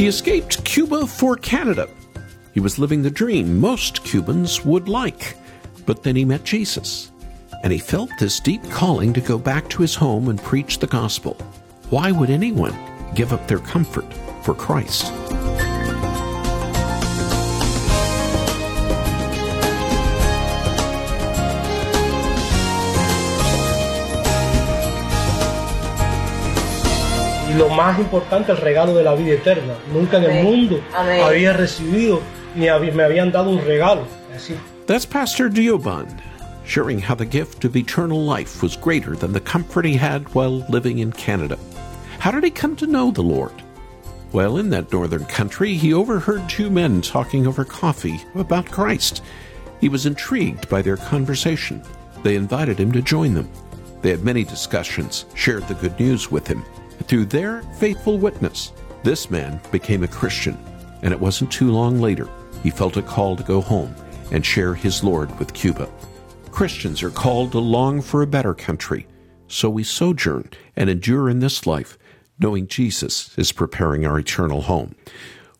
He escaped Cuba for Canada. He was living the dream most Cubans would like. But then he met Jesus, and he felt this deep calling to go back to his home and preach the gospel. Why would anyone give up their comfort for Christ? Y lo más importante, el regalo de la vida eterna. Nunca en el mundo Amén. había recibido ni había- me habían dado un regalo. Así, That's Pastor Dioban, sharing how the gift of eternal life was greater than the comfort he had while living in Canada. How did he come to know the Lord? Well, in that northern country, he overheard two men talking over coffee about Christ. He was intrigued by their conversation. They invited him to join them. They had many discussions, shared the good news with him. Through their faithful witness, this man became a Christian, and it wasn't too long later he felt a call to go home and share his Lord with Cuba. Christians are called to long for a better country, so we sojourn and endure in this life, knowing Jesus is preparing our eternal home.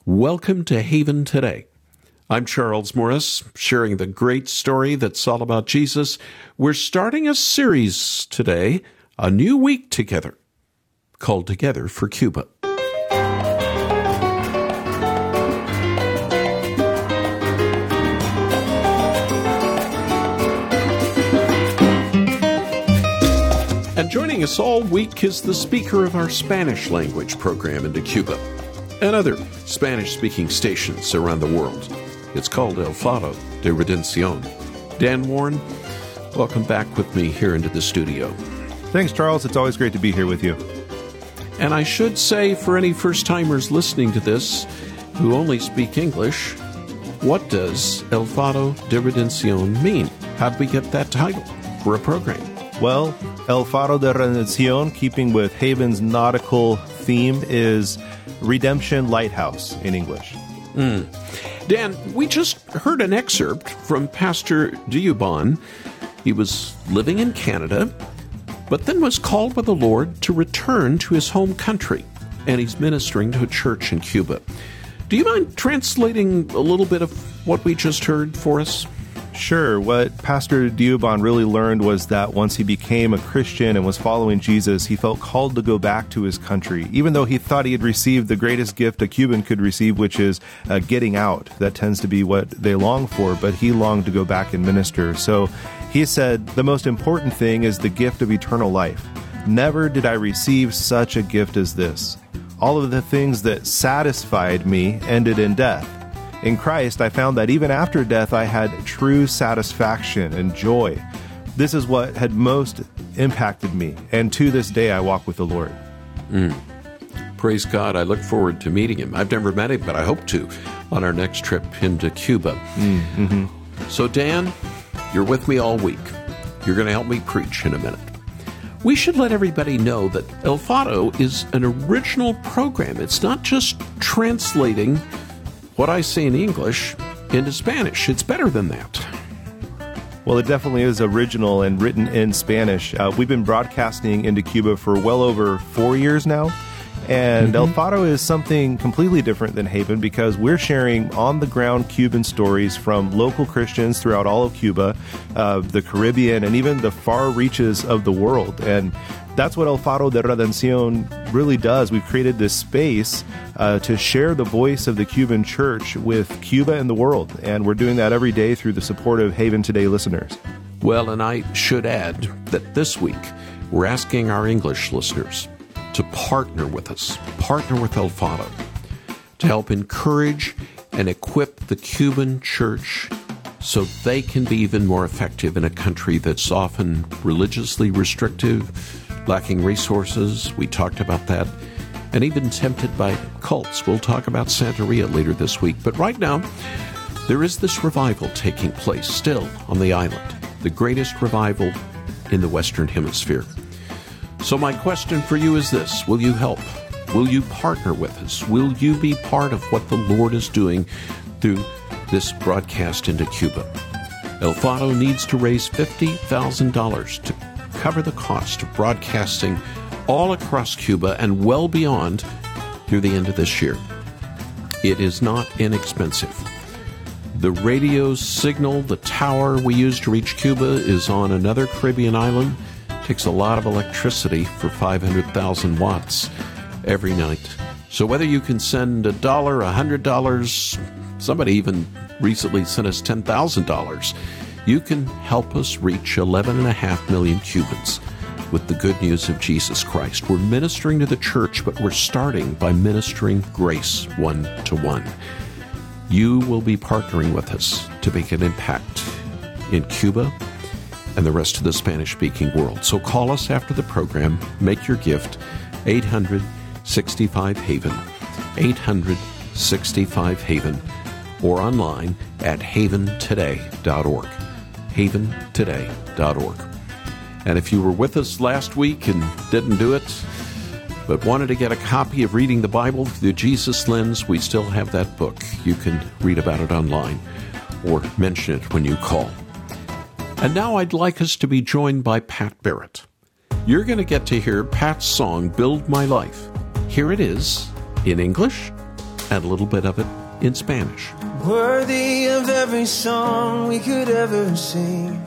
Welcome to Haven today. I'm Charles Morris, sharing the great story that's all about Jesus. We're starting a series today, a new week together, called Together for Cuba. And joining us all week is the speaker of our Spanish language program into Cuba and other Spanish speaking stations around the world. It's called El Faro de Redención. Dan Warren, welcome back with me here into the studio. Thanks, Charles. It's always great to be here with you. And I should say for any first timers listening to this who only speak English, what does El Faro de Redención mean? How'd we get that title for a program? Well, El Faro de Redención, keeping with Haven's nautical theme, is Redemption Lighthouse in English. Hmm. Dan, we just heard an excerpt from Pastor Diuban. He was living in Canada, but then was called by the Lord to return to his home country, and he's ministering to a church in Cuba. Do you mind translating a little bit of what we just heard for us? Sure, what Pastor Diuban really learned was that once he became a Christian and was following Jesus, he felt called to go back to his country, even though he thought he had received the greatest gift a Cuban could receive, which is uh, getting out. That tends to be what they long for, but he longed to go back and minister. So he said, The most important thing is the gift of eternal life. Never did I receive such a gift as this. All of the things that satisfied me ended in death. In Christ, I found that even after death, I had true satisfaction and joy. This is what had most impacted me, and to this day, I walk with the Lord. Mm. Praise God. I look forward to meeting him. I've never met him, but I hope to on our next trip into Cuba. Mm, mm-hmm. So, Dan, you're with me all week. You're going to help me preach in a minute. We should let everybody know that El Faro is an original program. It's not just translating what I say in English into Spanish, it's better than that. Well, it definitely is original and written in Spanish. Uh, we've been broadcasting into Cuba for well over four years now. And El Faro is something completely different than Haven because we're sharing on the ground Cuban stories from local Christians throughout all of Cuba, uh, the Caribbean, and even the far reaches of the world. And that's what El Faro de Redención really does. We've created this space uh, to share the voice of the Cuban church with Cuba and the world. And we're doing that every day through the support of Haven Today listeners. Well, and I should add that this week we're asking our English listeners to partner with us, partner with El Faro, to help encourage and equip the Cuban church so they can be even more effective in a country that's often religiously restrictive, lacking resources. We talked about that. And even tempted by cults. We'll talk about Santeria later this week. But right now, there is this revival taking place still on the island, the greatest revival in the Western Hemisphere. So, my question for you is this Will you help? Will you partner with us? Will you be part of what the Lord is doing through this broadcast into Cuba? El Faro needs to raise $50,000 to cover the cost of broadcasting all across Cuba and well beyond through the end of this year. It is not inexpensive. The radio signal, the tower we use to reach Cuba, is on another Caribbean island. Takes a lot of electricity for 500,000 watts every night. So whether you can send a dollar, a hundred dollars, somebody even recently sent us $10,000, you can help us reach 11.5 million Cubans with the good news of Jesus Christ. We're ministering to the church, but we're starting by ministering grace one to one you will be partnering with us to make an impact in Cuba and the rest of the Spanish speaking world. So call us after the program, make your gift, 800 65 Haven, 800 65 Haven, or online at haventoday.org. Haventoday.org. And if you were with us last week and didn't do it, but wanted to get a copy of Reading the Bible through the Jesus lens, we still have that book. You can read about it online or mention it when you call. And now I'd like us to be joined by Pat Barrett. You're going to get to hear Pat's song, Build My Life. Here it is in English and a little bit of it in Spanish. Worthy of every song we could ever sing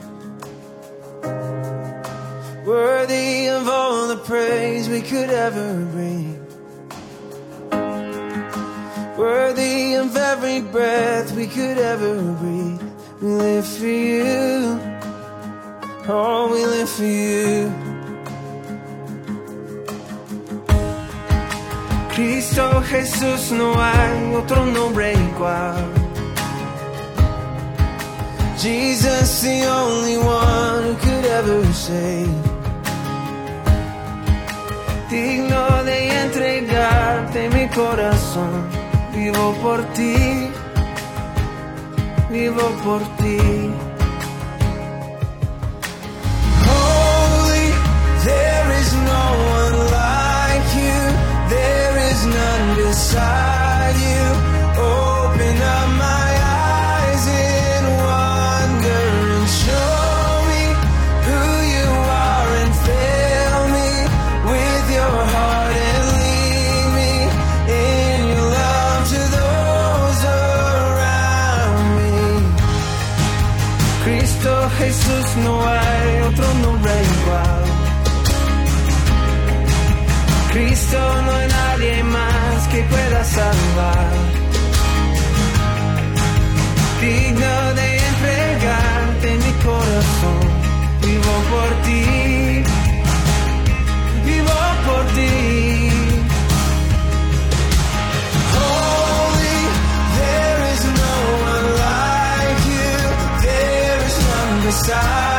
worthy of all the praise we could ever bring. Worthy of every breath we could ever breathe. We live for you. Oh, we live for you. Cristo Jesús, no hay otro nombre igual. Jesus, the only one who could ever save digno de entregarte mi corazón. Vivo por ti, vivo por ti. No one like you, there is none beside you. Open up my eyes in wonder and show. Me who you are and fill me with your heart and lead me in your love to those around me. Cristo Jesús no hay otro nombre igual. Cristo no hay nadie más que pueda salvar. Digno de entregarte mi corazón. Vivo por ti. Vivo por ti. beside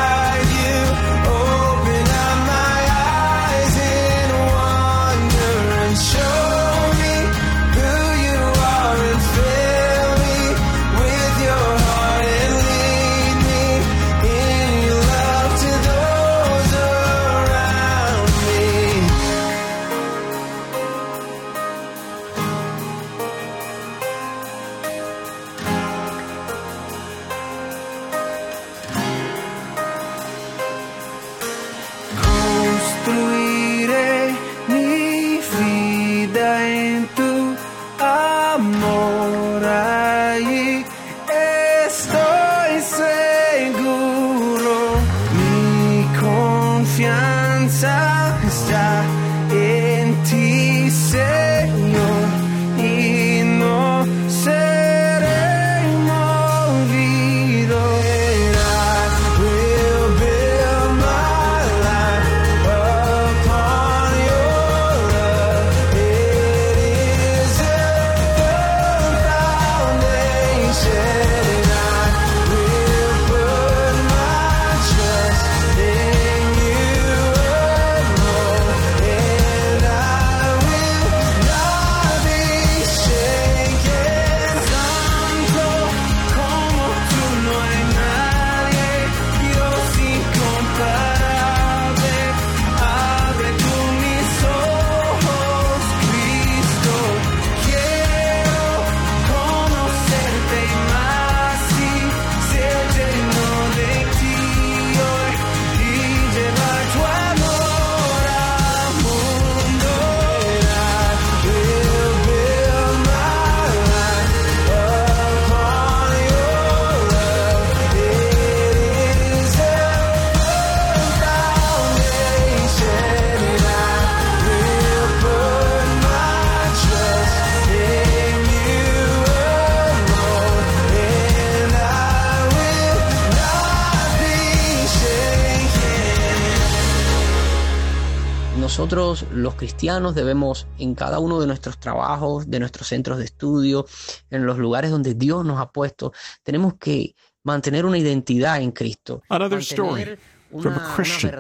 nosotros los cristianos debemos en cada uno de nuestros trabajos, de nuestros centros de estudio, en los lugares donde Dios nos ha puesto, tenemos que mantener una identidad en Cristo. Another story from a Christian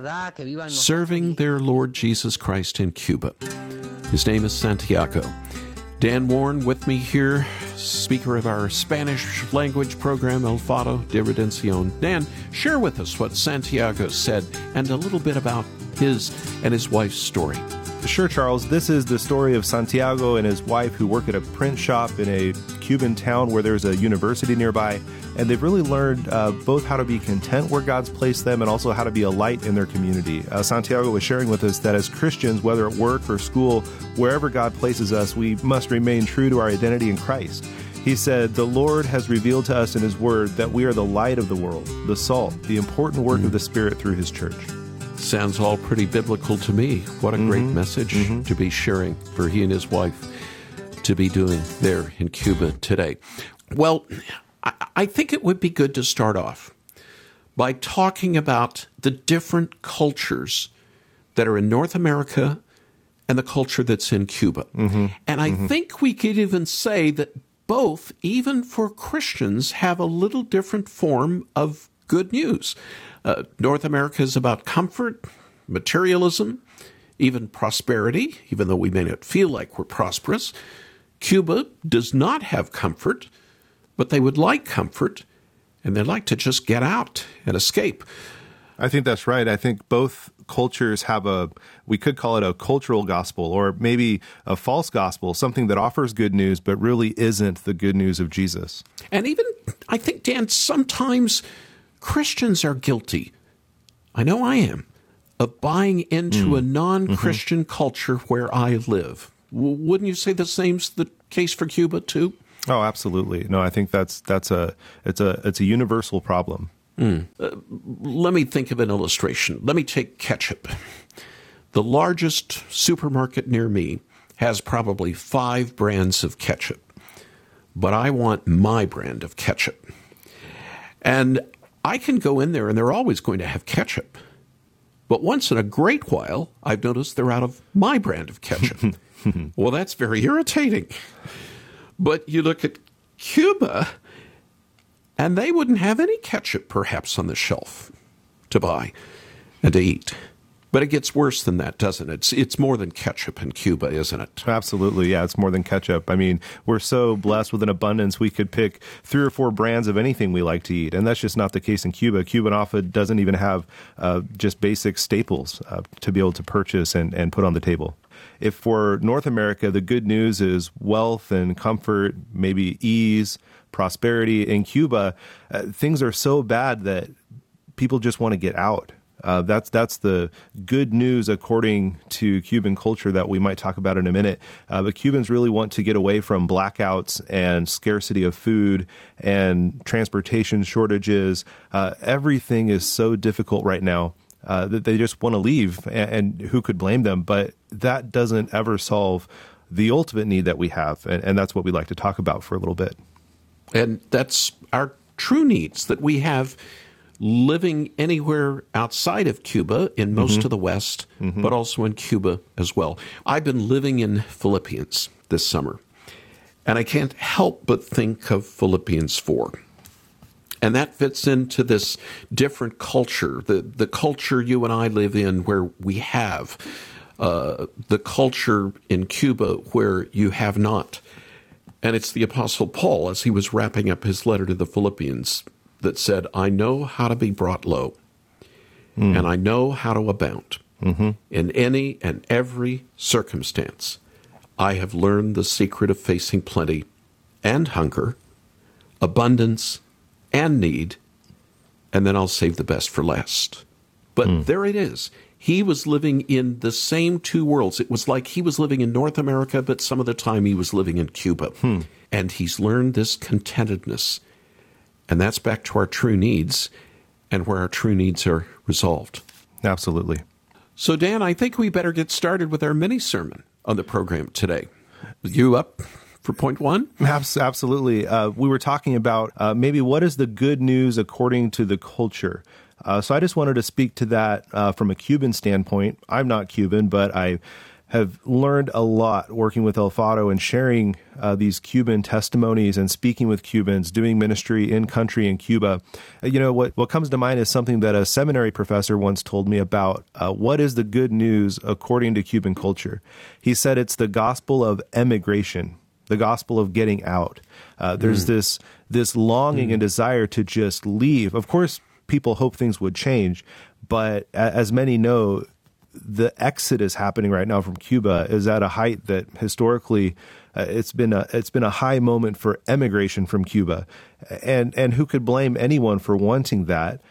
serving their Lord Jesus Christ in Cuba. His name is Santiago. Dan Warren with me here, speaker of our Spanish language program, El Faro de Redención. Dan, share with us what Santiago said and a little bit about his and his wife's story. Sure, Charles. This is the story of Santiago and his wife who work at a print shop in a Cuban town where there's a university nearby. And they've really learned uh, both how to be content where God's placed them and also how to be a light in their community. Uh, Santiago was sharing with us that as Christians, whether at work or school, wherever God places us, we must remain true to our identity in Christ. He said, The Lord has revealed to us in His Word that we are the light of the world, the salt, the important work mm-hmm. of the Spirit through His church. Sounds all pretty biblical to me. What a mm-hmm. great message mm-hmm. to be sharing for he and his wife to be doing there in Cuba today. Well, I, think it would be good to start off by talking about the different cultures that are in North America and the culture that's in Cuba. Mm-hmm. And I mm-hmm. think we could even say that both, even for Christians, have a little different form of good news. Uh, North America is about comfort, materialism, even prosperity, even though we may not feel like we're prosperous. Cuba does not have comfort, but they would like comfort, and they'd like to just get out and escape. I think that's right. I think both cultures have a, we could call it a cultural gospel or maybe a false gospel, something that offers good news, but really isn't the good news of Jesus. And even, I think, Dan, sometimes Christians are guilty, I know I am, of buying into mm. a non Christian mm-hmm. culture where I live. W- wouldn't you say the same's the case for Cuba too? Oh, absolutely. No, I think that's that's a it's a it's a universal problem. Mm. Uh, let me think of an illustration. Let me take ketchup. The largest supermarket near me has probably five brands of ketchup, but I want my brand of ketchup. And I can go in there and they're always going to have ketchup. But once in a great while, I've noticed they're out of my brand of ketchup. well, that's very irritating. But you look at Cuba, and they wouldn't have any ketchup perhaps on the shelf to buy and to eat. But it gets worse than that, doesn't it? It's, it's more than ketchup in Cuba, isn't it? Absolutely. Yeah, it's more than ketchup. I mean, we're so blessed with an abundance, we could pick three or four brands of anything we like to eat. And that's just not the case in Cuba. Cuba often doesn't even have uh, just basic staples uh, to be able to purchase and, and put on the table. If for North America, the good news is wealth and comfort, maybe ease, prosperity, in Cuba, uh, things are so bad that people just want to get out. Uh, that's that's the good news according to Cuban culture that we might talk about in a minute. Uh, but Cubans really want to get away from blackouts and scarcity of food and transportation shortages. Uh, everything is so difficult right now. Uh, that they just want to leave, and, and, who could blame them? But that doesn't ever solve the ultimate need that we have, and, and that's what we like to talk about for a little bit. And that's our true needs that we have living anywhere outside of Cuba in most mm-hmm. of the West, mm-hmm. but also in Cuba as well. I've been living in Philippians this summer, and I can't help but think of Philippians 4. And that fits into this different culture, the, the culture you and I live in, where we have uh, the culture in Cuba where you have not. And it's the Apostle Paul, as he was wrapping up his letter to the Philippians, that said, I know how to be brought low, mm. and I know how to abound. Mm-hmm. In any and every circumstance, I have learned the secret of facing plenty and hunger, abundance and need, and then I'll save the best for last. But mm. there it is. He was living in the same two worlds. It was like he was living in North America, but some of the time he was living in Cuba. Hmm. And he's learned this contentedness and that's back to our true needs and where our true needs are resolved. Absolutely. So, Dan, I think we better get started with our mini sermon on the program today. You up for point one? Absolutely. Uh, we were talking about uh, maybe what is the good news according to the culture. Uh, so I just wanted to speak to that uh, from a Cuban standpoint. I'm not Cuban, but I have learned a lot working with El Faro and sharing uh, these Cuban testimonies and speaking with Cubans, doing ministry in country in Cuba. Uh, you know, what, what comes to mind is something that a seminary professor once told me about uh, what is the good news according to Cuban culture. He said it's the gospel of emigration, the gospel of getting out. Uh, there's mm. this this longing mm. and desire to just leave. Of course, people hope things would change, but as many know, the exodus happening right now from Cuba is at a height that historically uh, it's been a it's been a high moment for emigration from Cuba, and and who could blame anyone for wanting that?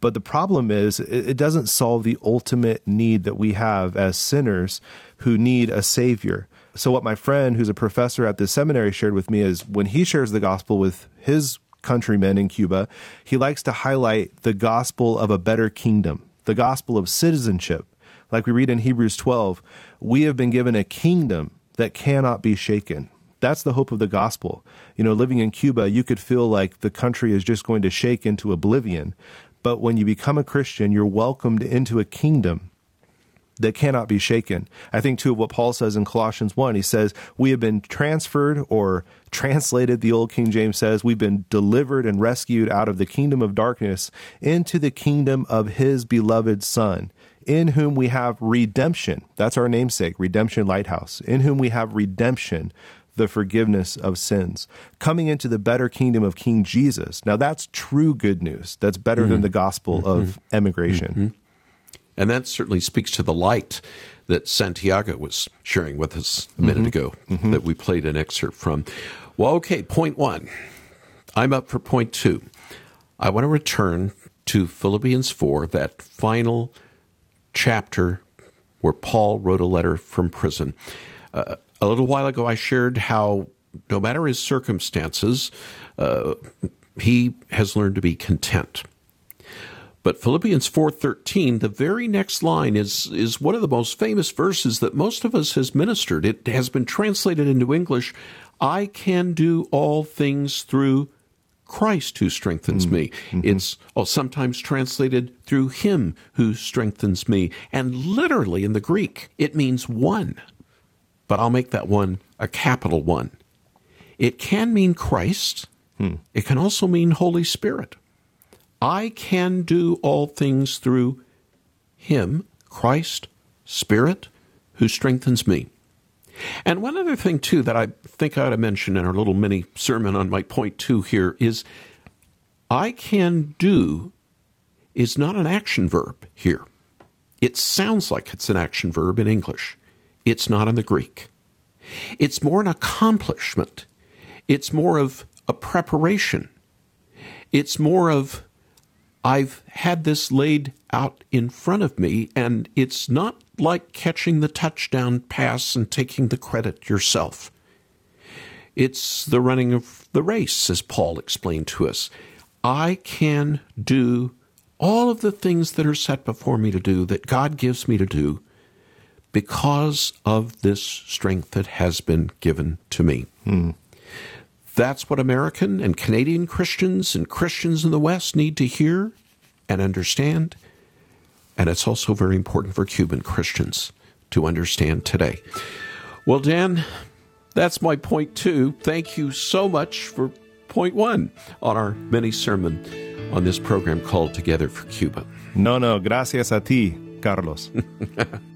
But the problem is, it, doesn't solve the ultimate need that we have as sinners who need a savior. So, what my friend, who's a professor at the seminary, shared with me is when he shares the gospel with his countrymen in Cuba, he likes to highlight the gospel of a better kingdom, the gospel of citizenship like we read in Hebrews 12, we have been given a kingdom that cannot be shaken. That's the hope of the gospel. You know, living in Cuba, you could feel like the country is just going to shake into oblivion. But when you become a Christian, you're welcomed into a kingdom that cannot be shaken. I think too of what Paul says in Colossians 1. He says, We have been transferred or translated, the old King James says, we've been delivered and rescued out of the kingdom of darkness into the kingdom of his beloved Son in whom we have redemption. That's our namesake, Redemption Lighthouse, in whom we have redemption, the forgiveness of sins, coming into the better kingdom of King Jesus. Now, that's true good news. That's better mm-hmm. than the gospel mm-hmm. of emigration. Mm-hmm. And that certainly speaks to the light that Santiago was sharing with us a minute mm-hmm. ago, mm-hmm. that we played an excerpt from. Well, okay, point one. I'm up for point two. I want to return to Philippians 4, that final chapter where Paul wrote a letter from prison. Uh, a little while ago, I shared how no matter his circumstances, uh, he has learned to be content. But Philippians 4:13, the very next line is is one of the most famous verses that most of us has ministered. It has been translated into English, I can do all things through Christ who strengthens mm-hmm. me. Mm-hmm. It's oh, sometimes translated through Him who strengthens me. And literally in the Greek, it means one. But I'll make that one a capital one. It can mean Christ. Hmm. It can also mean Holy Spirit. I can do all things through Him, Christ, Spirit, who strengthens me. And one other thing, too, that I think I ought to mention in our little mini sermon on my point two here is I can do is not an action verb here. It sounds like it's an action verb in English. It's not in the Greek. It's more an accomplishment. It's more of a preparation. It's more of I've had this laid out in front of me, and it's not like catching the touchdown pass and taking the credit yourself. It's the running of the race, as Paul explained to us. I can do all of the things that are set before me to do, that God gives me to do, because of this strength that has been given to me. Hmm. That's what American and Canadian Christians and Christians in the West need to hear and understand and it's also very important for Cuban Christians to understand today. Well, Dan, that's my point two. Thank you so much for point one on our mini sermon on this program called Together for Cuba. No, no, gracias a ti, Carlos.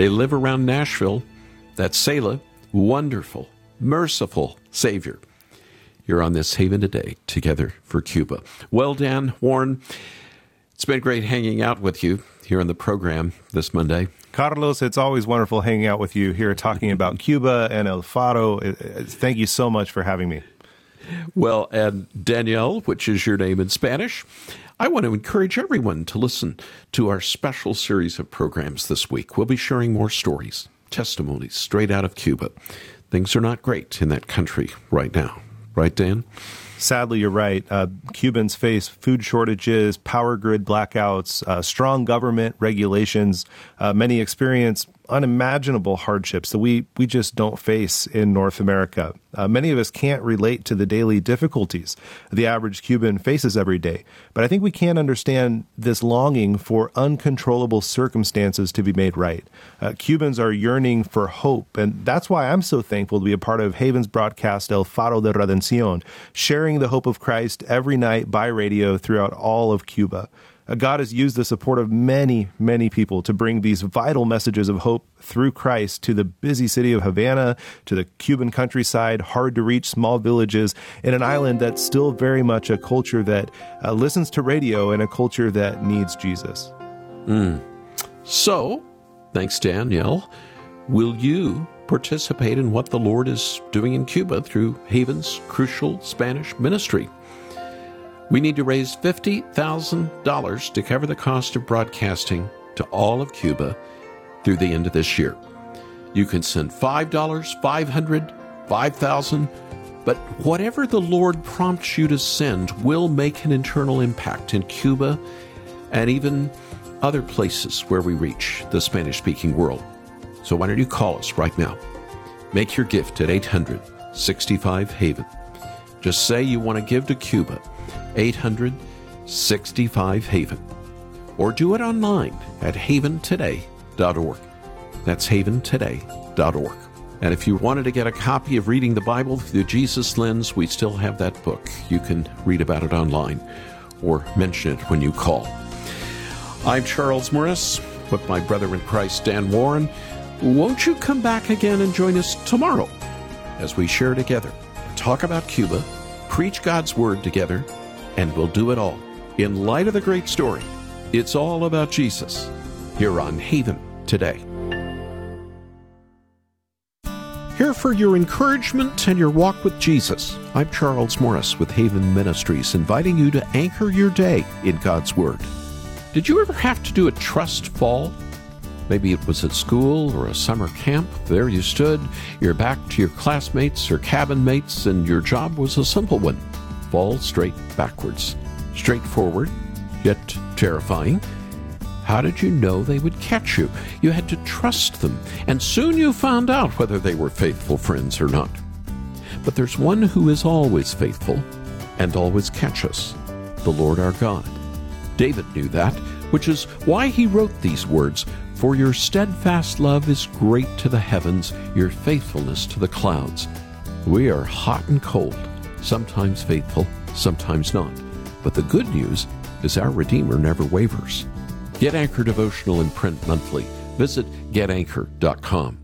They live around Nashville. That's Selah, wonderful, merciful Savior. You're on this haven today, together for Cuba. Well, Dan Warren, it's been great hanging out with you here on the program this Monday. Carlos, it's always wonderful hanging out with you here talking about Cuba and El Faro. Uh, uh, thank you so much for having me. Well, and Danielle, which is your name in Spanish, I want to encourage everyone to listen to our special series of programs this week. We'll be sharing more stories, testimonies straight out of Cuba. Things are not great in that country right now. Right, Dan? Sadly, you're right. Uh, Cubans face food shortages, power grid blackouts, uh, strong government regulations. Uh, many experience unimaginable hardships that we, we just don't face in North America. Uh, many of us can't relate to the daily difficulties the average Cuban faces every day, but I think we can understand this longing for uncontrollable circumstances to be made right. Uh, Cubans are yearning for hope, and that's why I'm so thankful to be a part of Haven's broadcast El Faro de Redención, sharing the hope of Christ every night by radio throughout all of Cuba. Uh, God has used the support of many, many people to bring these vital messages of hope through Christ to the busy city of Havana, to the Cuban countryside, hard to reach small villages, in an island that's still very much a culture that uh, listens to radio and a culture that needs Jesus. Mm. So, thanks, Danielle. Will you participate in what the Lord is doing in Cuba through Haven's crucial Spanish ministry? We need to raise $50,000 to cover the cost of broadcasting to all of Cuba through the end of this year. You can send $5, 500, 5000 but whatever the Lord prompts you to send will make an internal impact in Cuba and even other places where we reach the Spanish speaking world. So why don't you call us right now? Make your gift at 800 65 Haven. Just say you want to give to Cuba 800 65 Haven. Or do it online at haventoday.org. That's haventoday.org. And if you wanted to get a copy of Reading the Bible through the Jesus lens, we still have that book. You can read about it online or mention it when you call. I'm Charles Morris with my brother in Christ, Dan Warren. Won't you come back again and join us tomorrow as we share together, talk about Cuba, preach God's Word together, and we'll do it all in light of the great story. It's all about Jesus here on Haven today. Here for your encouragement and your walk with Jesus. I'm Charles Morris with Haven Ministries, inviting you to anchor your day in God's Word. Did you ever have to do a trust fall? Maybe it was at school or a summer camp. There you stood, your back to your classmates or cabin mates, and your job was a simple one fall straight backwards. Straightforward, yet terrifying. How did you know they would catch you? You had to trust them, and soon you found out whether they were faithful friends or not. But there's one who is always faithful and always catch us the Lord our God. David knew that, which is why he wrote these words For your steadfast love is great to the heavens, your faithfulness to the clouds. We are hot and cold, sometimes faithful, sometimes not. But the good news is our Redeemer never wavers. Get Anchor Devotional in print monthly. Visit getanchor.com.